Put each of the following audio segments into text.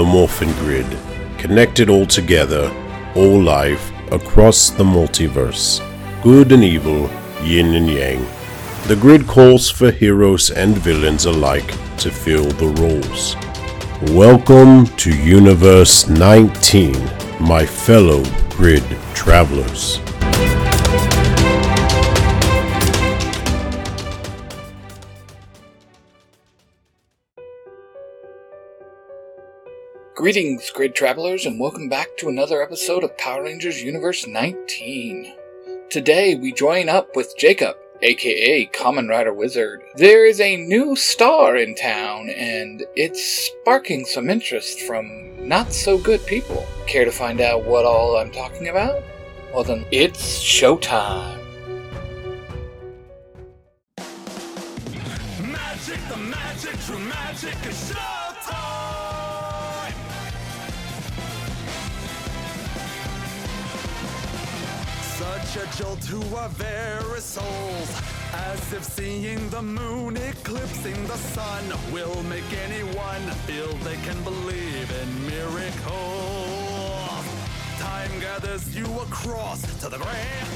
the Morphin Grid, connected all together, all life, across the multiverse. Good and evil, yin and yang. The grid calls for heroes and villains alike to fill the roles. Welcome to Universe 19, my fellow grid travelers. Greetings, Grid Travelers, and welcome back to another episode of Power Rangers Universe 19. Today we join up with Jacob, aka Kamen Rider Wizard. There is a new star in town, and it's sparking some interest from not so good people. Care to find out what all I'm talking about? Well, then, it's showtime. To our very souls, as if seeing the moon eclipsing the sun will make anyone feel they can believe in miracles. Time gathers you across to the grave.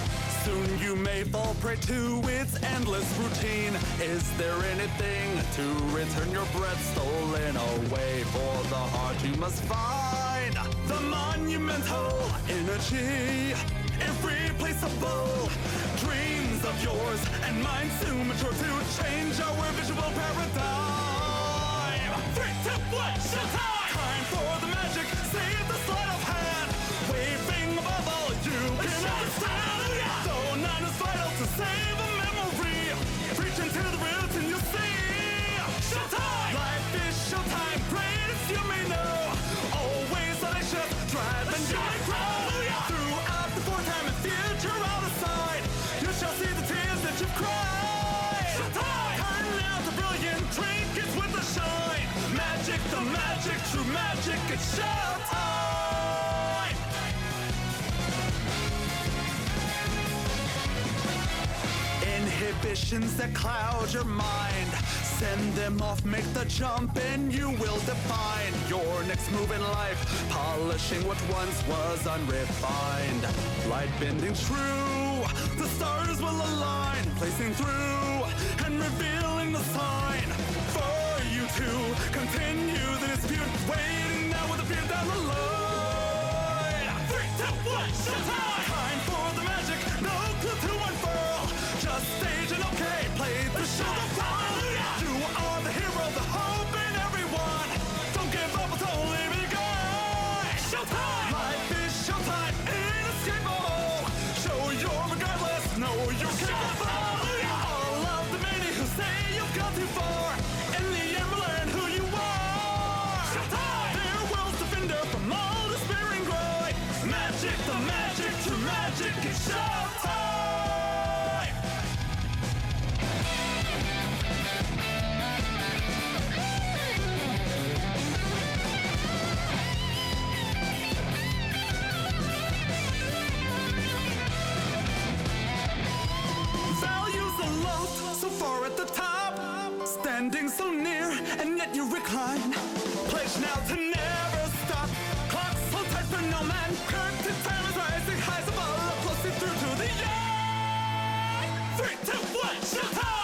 Soon you may fall prey to its endless routine. Is there anything to return your breath stolen away? For the heart you must find the monumental energy. Irreplaceable dreams of yours and mine soon mature to change our visual paradigm. Three, two, one, showtime! Time for the magic, save the sleight of hand. Waving above all, you can understand. Though none is vital to save a memory. Reach into the roots and you'll Inhibitions that cloud your mind. Send them off, make the jump, and you will define your next move in life. Polishing what once was unrefined. Light bending true, the stars will align, placing through and revealing the sign. For you to continue the dispute, waiting Three, two, one, showtime! Time for the magic, now to never stop. Clocks so tight for no man. Curtain time is rising, highs above, closely through to the eye. Three, two, one, showtime!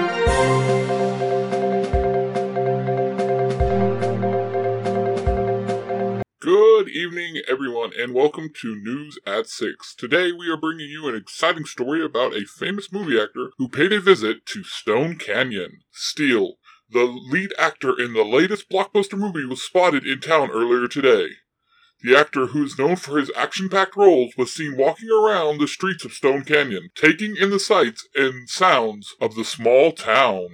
Good evening, everyone, and welcome to News at 6. Today, we are bringing you an exciting story about a famous movie actor who paid a visit to Stone Canyon. Steel, the lead actor in the latest blockbuster movie, was spotted in town earlier today. The actor, who is known for his action packed roles, was seen walking around the streets of Stone Canyon, taking in the sights and sounds of the small town.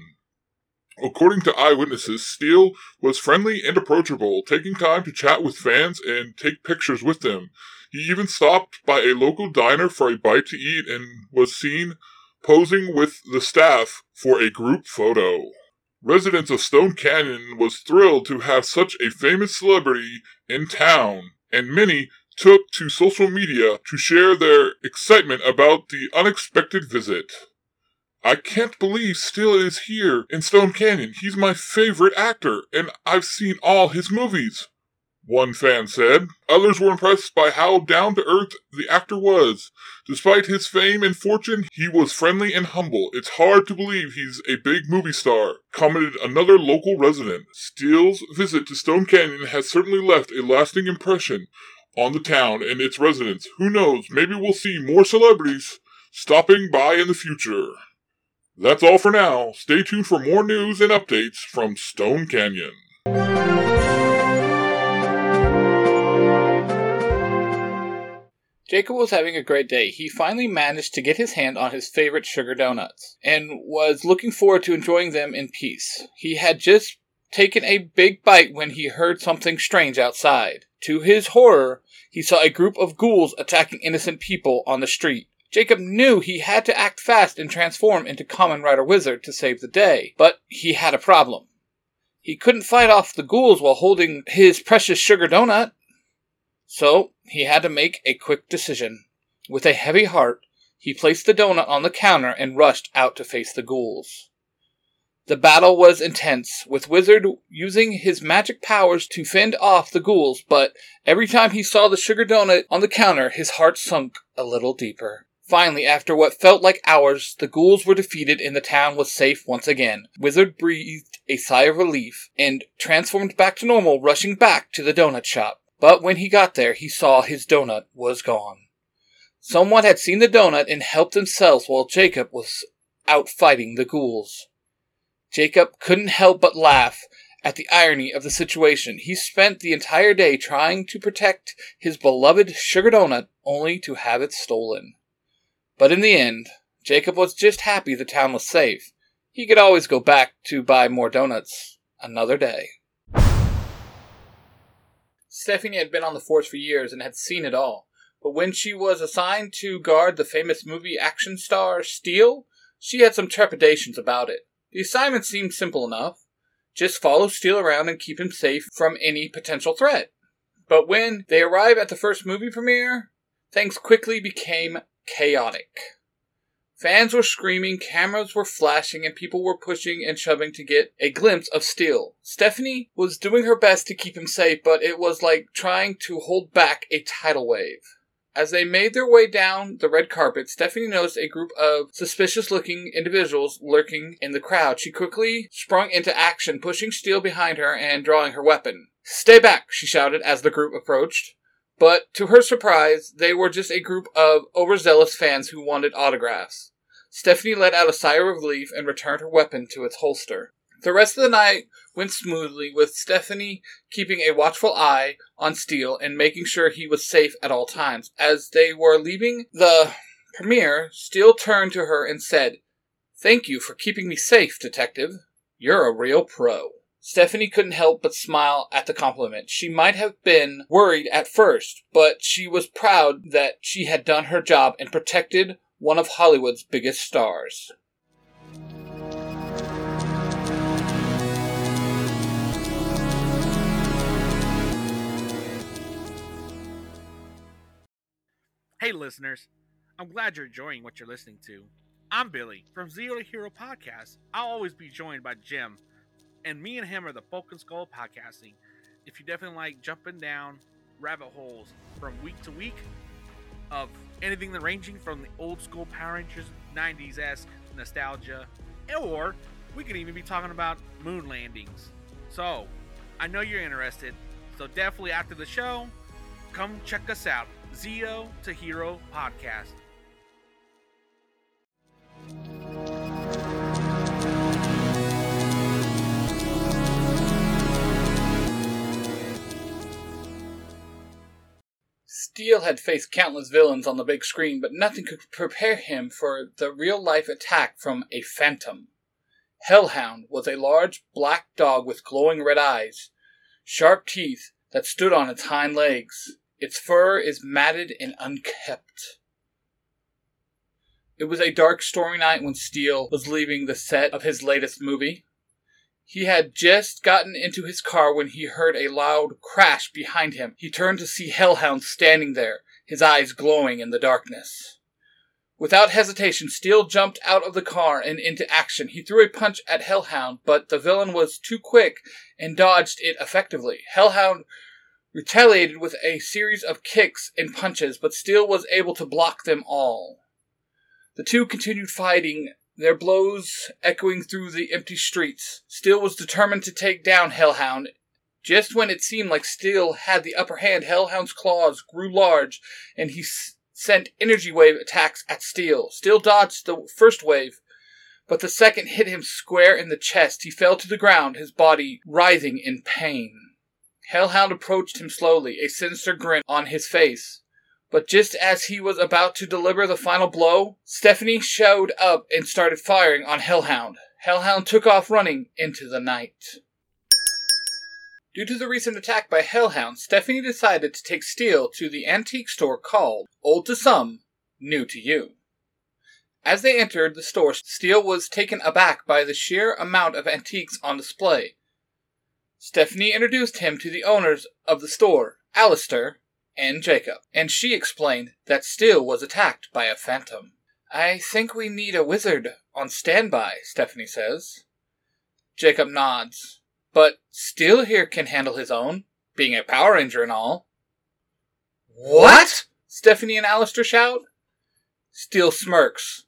According to eyewitnesses, Steele was friendly and approachable, taking time to chat with fans and take pictures with them. He even stopped by a local diner for a bite to eat and was seen posing with the staff for a group photo. Residents of Stone Canyon was thrilled to have such a famous celebrity in town, and many took to social media to share their excitement about the unexpected visit. I can't believe Steele is here in Stone Canyon. He's my favorite actor, and I've seen all his movies. One fan said. Others were impressed by how down to earth the actor was. Despite his fame and fortune, he was friendly and humble. It's hard to believe he's a big movie star, commented another local resident. Steele's visit to Stone Canyon has certainly left a lasting impression on the town and its residents. Who knows, maybe we'll see more celebrities stopping by in the future. That's all for now. Stay tuned for more news and updates from Stone Canyon. Jacob was having a great day. He finally managed to get his hand on his favorite sugar donuts and was looking forward to enjoying them in peace. He had just taken a big bite when he heard something strange outside. To his horror, he saw a group of ghouls attacking innocent people on the street. Jacob knew he had to act fast and transform into Kamen Rider Wizard to save the day, but he had a problem. He couldn't fight off the ghouls while holding his precious sugar donut. So he had to make a quick decision. With a heavy heart, he placed the donut on the counter and rushed out to face the ghouls. The battle was intense, with Wizard using his magic powers to fend off the ghouls, but every time he saw the sugar donut on the counter, his heart sunk a little deeper. Finally, after what felt like hours, the ghouls were defeated and the town was safe once again. Wizard breathed a sigh of relief and transformed back to normal, rushing back to the donut shop. But when he got there, he saw his donut was gone. Someone had seen the donut and helped themselves while Jacob was out fighting the ghouls. Jacob couldn't help but laugh at the irony of the situation. He spent the entire day trying to protect his beloved sugar donut only to have it stolen. But in the end, Jacob was just happy the town was safe. He could always go back to buy more donuts another day. Stephanie had been on the force for years and had seen it all. But when she was assigned to guard the famous movie action star Steele, she had some trepidations about it. The assignment seemed simple enough. Just follow Steele around and keep him safe from any potential threat. But when they arrive at the first movie premiere, things quickly became chaotic. Fans were screaming, cameras were flashing, and people were pushing and shoving to get a glimpse of Steele. Stephanie was doing her best to keep him safe, but it was like trying to hold back a tidal wave. As they made their way down the red carpet, Stephanie noticed a group of suspicious looking individuals lurking in the crowd. She quickly sprung into action, pushing Steele behind her and drawing her weapon. Stay back, she shouted as the group approached. But to her surprise, they were just a group of overzealous fans who wanted autographs. Stephanie let out a sigh of relief and returned her weapon to its holster. The rest of the night went smoothly, with Stephanie keeping a watchful eye on Steele and making sure he was safe at all times. As they were leaving the premiere, Steele turned to her and said, Thank you for keeping me safe, detective. You're a real pro. Stephanie couldn't help but smile at the compliment. She might have been worried at first, but she was proud that she had done her job and protected one of Hollywood's biggest stars. Hey, listeners. I'm glad you're enjoying what you're listening to. I'm Billy from Zero to Hero Podcast. I'll always be joined by Jim, and me and him are the Bulk Skull Podcasting. If you definitely like jumping down rabbit holes from week to week of anything that ranging from the old school Power Rangers 90s esque nostalgia, or we could even be talking about moon landings. So, I know you're interested, so definitely after the show, come check us out. Zero to Hero Podcast. Steel had faced countless villains on the big screen, but nothing could prepare him for the real life attack from a phantom. Hellhound was a large black dog with glowing red eyes, sharp teeth that stood on its hind legs. Its fur is matted and unkempt. It was a dark, stormy night when Steele was leaving the set of his latest movie. He had just gotten into his car when he heard a loud crash behind him. He turned to see Hellhound standing there, his eyes glowing in the darkness. Without hesitation, Steele jumped out of the car and into action. He threw a punch at Hellhound, but the villain was too quick and dodged it effectively. Hellhound retaliated with a series of kicks and punches, but Steele was able to block them all. The two continued fighting their blows echoing through the empty streets. Steel was determined to take down Hellhound. Just when it seemed like Steel had the upper hand, Hellhound's claws grew large, and he s- sent energy wave attacks at Steel. Steel dodged the first wave, but the second hit him square in the chest. He fell to the ground, his body writhing in pain. Hellhound approached him slowly, a sinister grin on his face. But just as he was about to deliver the final blow, Stephanie showed up and started firing on Hellhound. Hellhound took off running into the night. Due to the recent attack by Hellhound, Stephanie decided to take Steel to the antique store called Old to Some, New to You. As they entered the store, Steel was taken aback by the sheer amount of antiques on display. Stephanie introduced him to the owners of the store, Alistair and Jacob, and she explained that Steel was attacked by a phantom. I think we need a wizard on standby, Stephanie says. Jacob nods. But Steel here can handle his own, being a Power Ranger and all. What? Stephanie and Alistair shout. Steel smirks.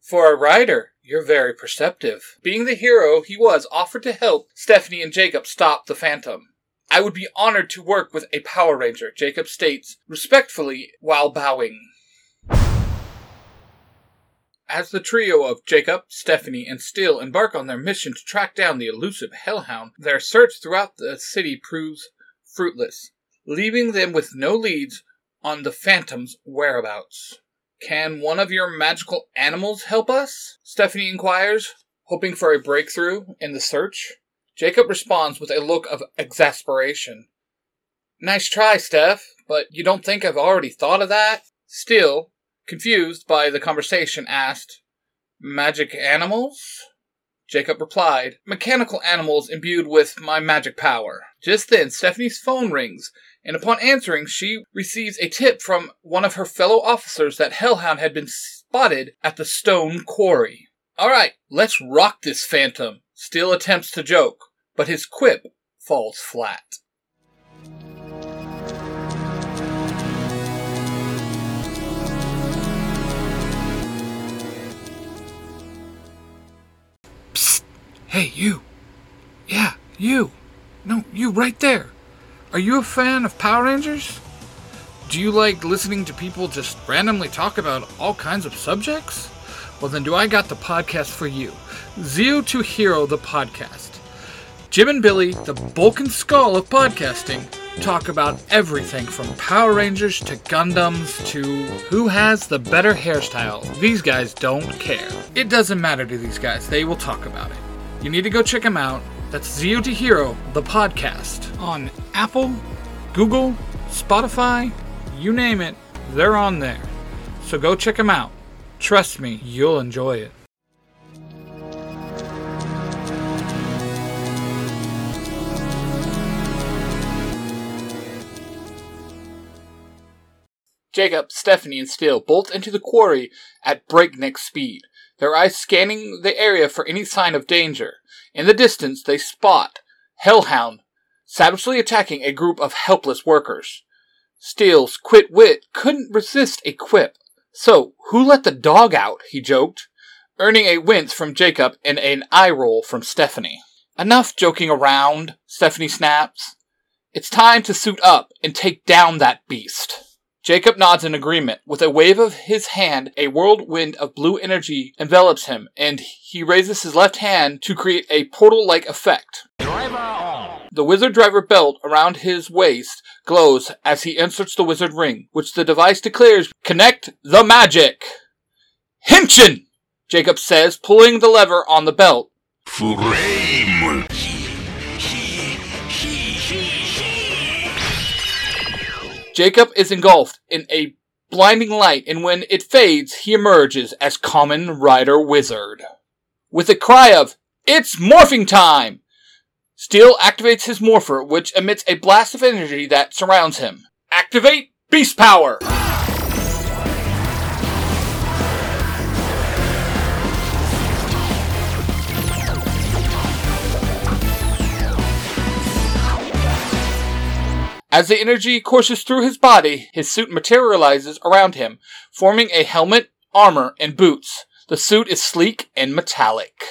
For a rider, you're very perceptive. Being the hero he was, offered to help Stephanie and Jacob stop the Phantom. I would be honored to work with a Power Ranger, Jacob states respectfully while bowing. As the trio of Jacob, Stephanie, and Steel embark on their mission to track down the elusive Hellhound, their search throughout the city proves fruitless, leaving them with no leads on the Phantom's whereabouts. Can one of your magical animals help us? Stephanie inquires, hoping for a breakthrough in the search. Jacob responds with a look of exasperation. Nice try, Steph, but you don't think I've already thought of that? Steel, confused by the conversation, asked, Magic animals? Jacob replied, Mechanical animals imbued with my magic power. Just then, Stephanie's phone rings, and upon answering, she receives a tip from one of her fellow officers that Hellhound had been spotted at the stone quarry. All right, let's rock this phantom. Steel attempts to joke, but his quip falls flat. Psst! Hey, you! Yeah, you! No, you right there! Are you a fan of Power Rangers? Do you like listening to people just randomly talk about all kinds of subjects? Well, then, do I got the podcast for you Zero to Hero, the podcast. Jim and Billy, the bulk and skull of podcasting, talk about everything from Power Rangers to Gundams to who has the better hairstyle. These guys don't care. It doesn't matter to these guys, they will talk about it. You need to go check them out. That's Zero to Hero, the podcast, on Apple, Google, Spotify, you name it, they're on there. So go check them out. Trust me, you'll enjoy it. Jacob, Stephanie, and Steele bolt into the quarry at breakneck speed, their eyes scanning the area for any sign of danger. In the distance, they spot Hellhound savagely attacking a group of helpless workers. Steele's quit wit couldn't resist a quip. So, who let the dog out? he joked, earning a wince from Jacob and an eye roll from Stephanie. Enough joking around, Stephanie snaps. It's time to suit up and take down that beast. Jacob nods in agreement. With a wave of his hand, a whirlwind of blue energy envelops him, and he raises his left hand to create a portal like effect. The wizard driver belt around his waist glows as he inserts the wizard ring, which the device declares connect the magic. Henshin! Jacob says, pulling the lever on the belt. Flame! Jacob is engulfed in a blinding light, and when it fades, he emerges as Kamen Rider Wizard. With a cry of, It's morphing time! Steel activates his morpher, which emits a blast of energy that surrounds him. Activate Beast Power! As the energy courses through his body, his suit materializes around him, forming a helmet, armor, and boots. The suit is sleek and metallic.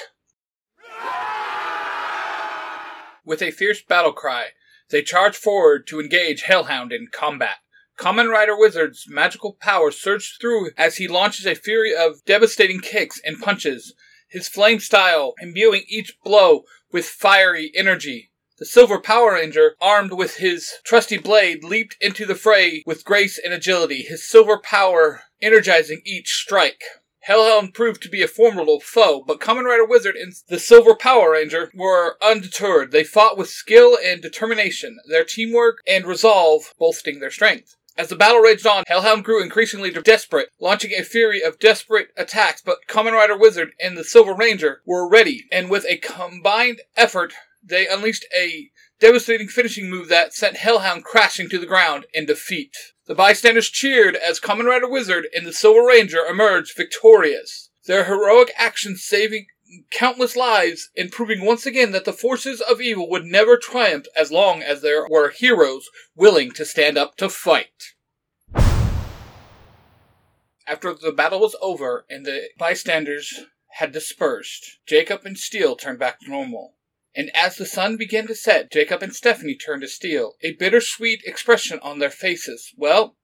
With a fierce battle cry, they charge forward to engage Hellhound in combat. Kamen Rider Wizard's magical power surges through as he launches a fury of devastating kicks and punches, his flame style imbuing each blow with fiery energy. The Silver Power Ranger, armed with his trusty blade, leaped into the fray with grace and agility, his silver power energizing each strike. Hellhound proved to be a formidable foe, but Kamen Rider Wizard and the Silver Power Ranger were undeterred. They fought with skill and determination, their teamwork and resolve bolstering their strength. As the battle raged on, Hellhound grew increasingly desperate, launching a fury of desperate attacks, but Kamen Rider Wizard and the Silver Ranger were ready, and with a combined effort, they unleashed a devastating finishing move that sent Hellhound crashing to the ground in defeat. The bystanders cheered as Kamen Rider Wizard and the Silver Ranger emerged victorious. Their heroic actions saving countless lives and proving once again that the forces of evil would never triumph as long as there were heroes willing to stand up to fight. After the battle was over and the bystanders had dispersed, Jacob and Steel turned back to normal. And as the sun began to set, Jacob and Stephanie turned to Steel, a bittersweet expression on their faces. Well,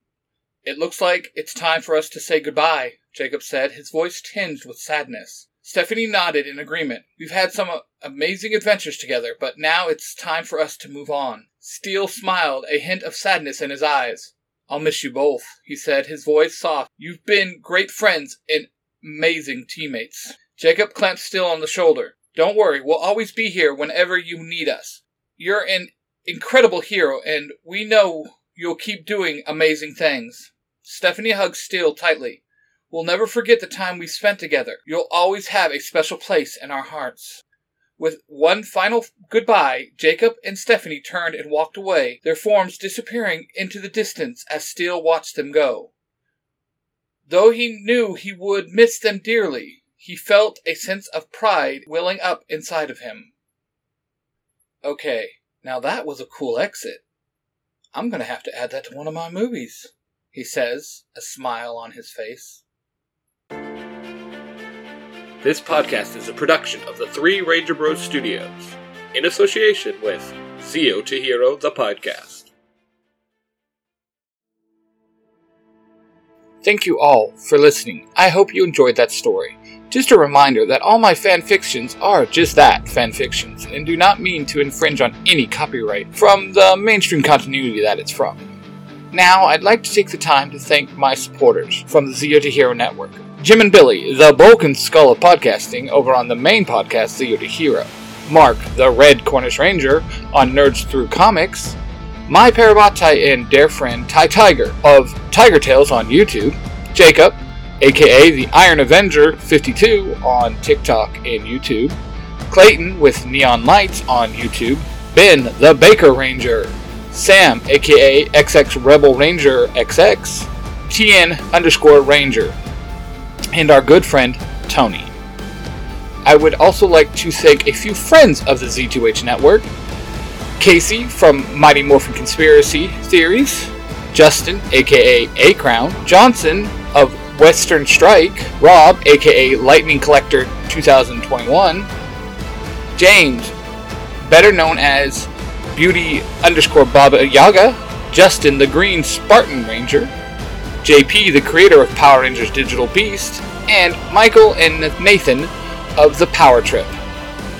it looks like it's time for us to say goodbye, Jacob said, his voice tinged with sadness. Stephanie nodded in agreement. We've had some amazing adventures together, but now it's time for us to move on. Steele smiled, a hint of sadness in his eyes. I'll miss you both, he said, his voice soft. You've been great friends and amazing teammates. Jacob clamped Steele on the shoulder. Don't worry, we'll always be here whenever you need us. You're an incredible hero, and we know you'll keep doing amazing things. Stephanie hugged Steele tightly. We'll never forget the time we spent together. You'll always have a special place in our hearts. With one final goodbye, Jacob and Stephanie turned and walked away, their forms disappearing into the distance as Steele watched them go. Though he knew he would miss them dearly, he felt a sense of pride welling up inside of him. Okay, now that was a cool exit. I'm going to have to add that to one of my movies, he says, a smile on his face. This podcast is a production of the Three Ranger Bros Studios, in association with Zero to Hero, the podcast. Thank you all for listening. I hope you enjoyed that story. Just a reminder that all my fanfictions are just that, fanfictions, and do not mean to infringe on any copyright from the mainstream continuity that it's from. Now, I'd like to take the time to thank my supporters from the Zero to Hero Network. Jim and Billy, the bulk and skull of podcasting, over on the main podcast, Zero to Hero. Mark, the Red Cornish Ranger, on Nerds Through Comics. My Parabatai and dear friend Ty Tiger of Tiger Tales on YouTube. Jacob, aka the Iron Avenger 52 on TikTok and YouTube, Clayton with Neon Lights on YouTube, Ben the Baker Ranger, Sam aka XX Rebel Ranger XX, TN underscore Ranger, and our good friend Tony. I would also like to thank a few friends of the Z2H network. Casey from Mighty Morphin Conspiracy Theories, Justin aka A Crown, Johnson of Western Strike, Rob, aka Lightning Collector 2021, James, better known as Beauty underscore Baba Yaga, Justin the Green Spartan Ranger, JP the creator of Power Rangers Digital Beast, and Michael and Nathan of the Power Trip.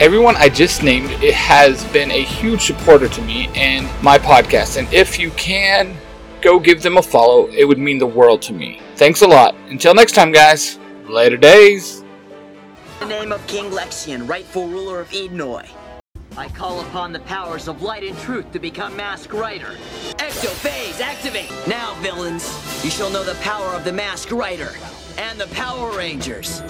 Everyone I just named it has been a huge supporter to me and my podcast, and if you can, go give them a follow. It would mean the world to me. Thanks a lot. Until next time, guys. Later days. In the name of King Lexian, rightful ruler of Edenoi. I call upon the powers of light and truth to become Mask Rider. Ectophase, activate! Now, villains, you shall know the power of the Mask Rider and the Power Rangers.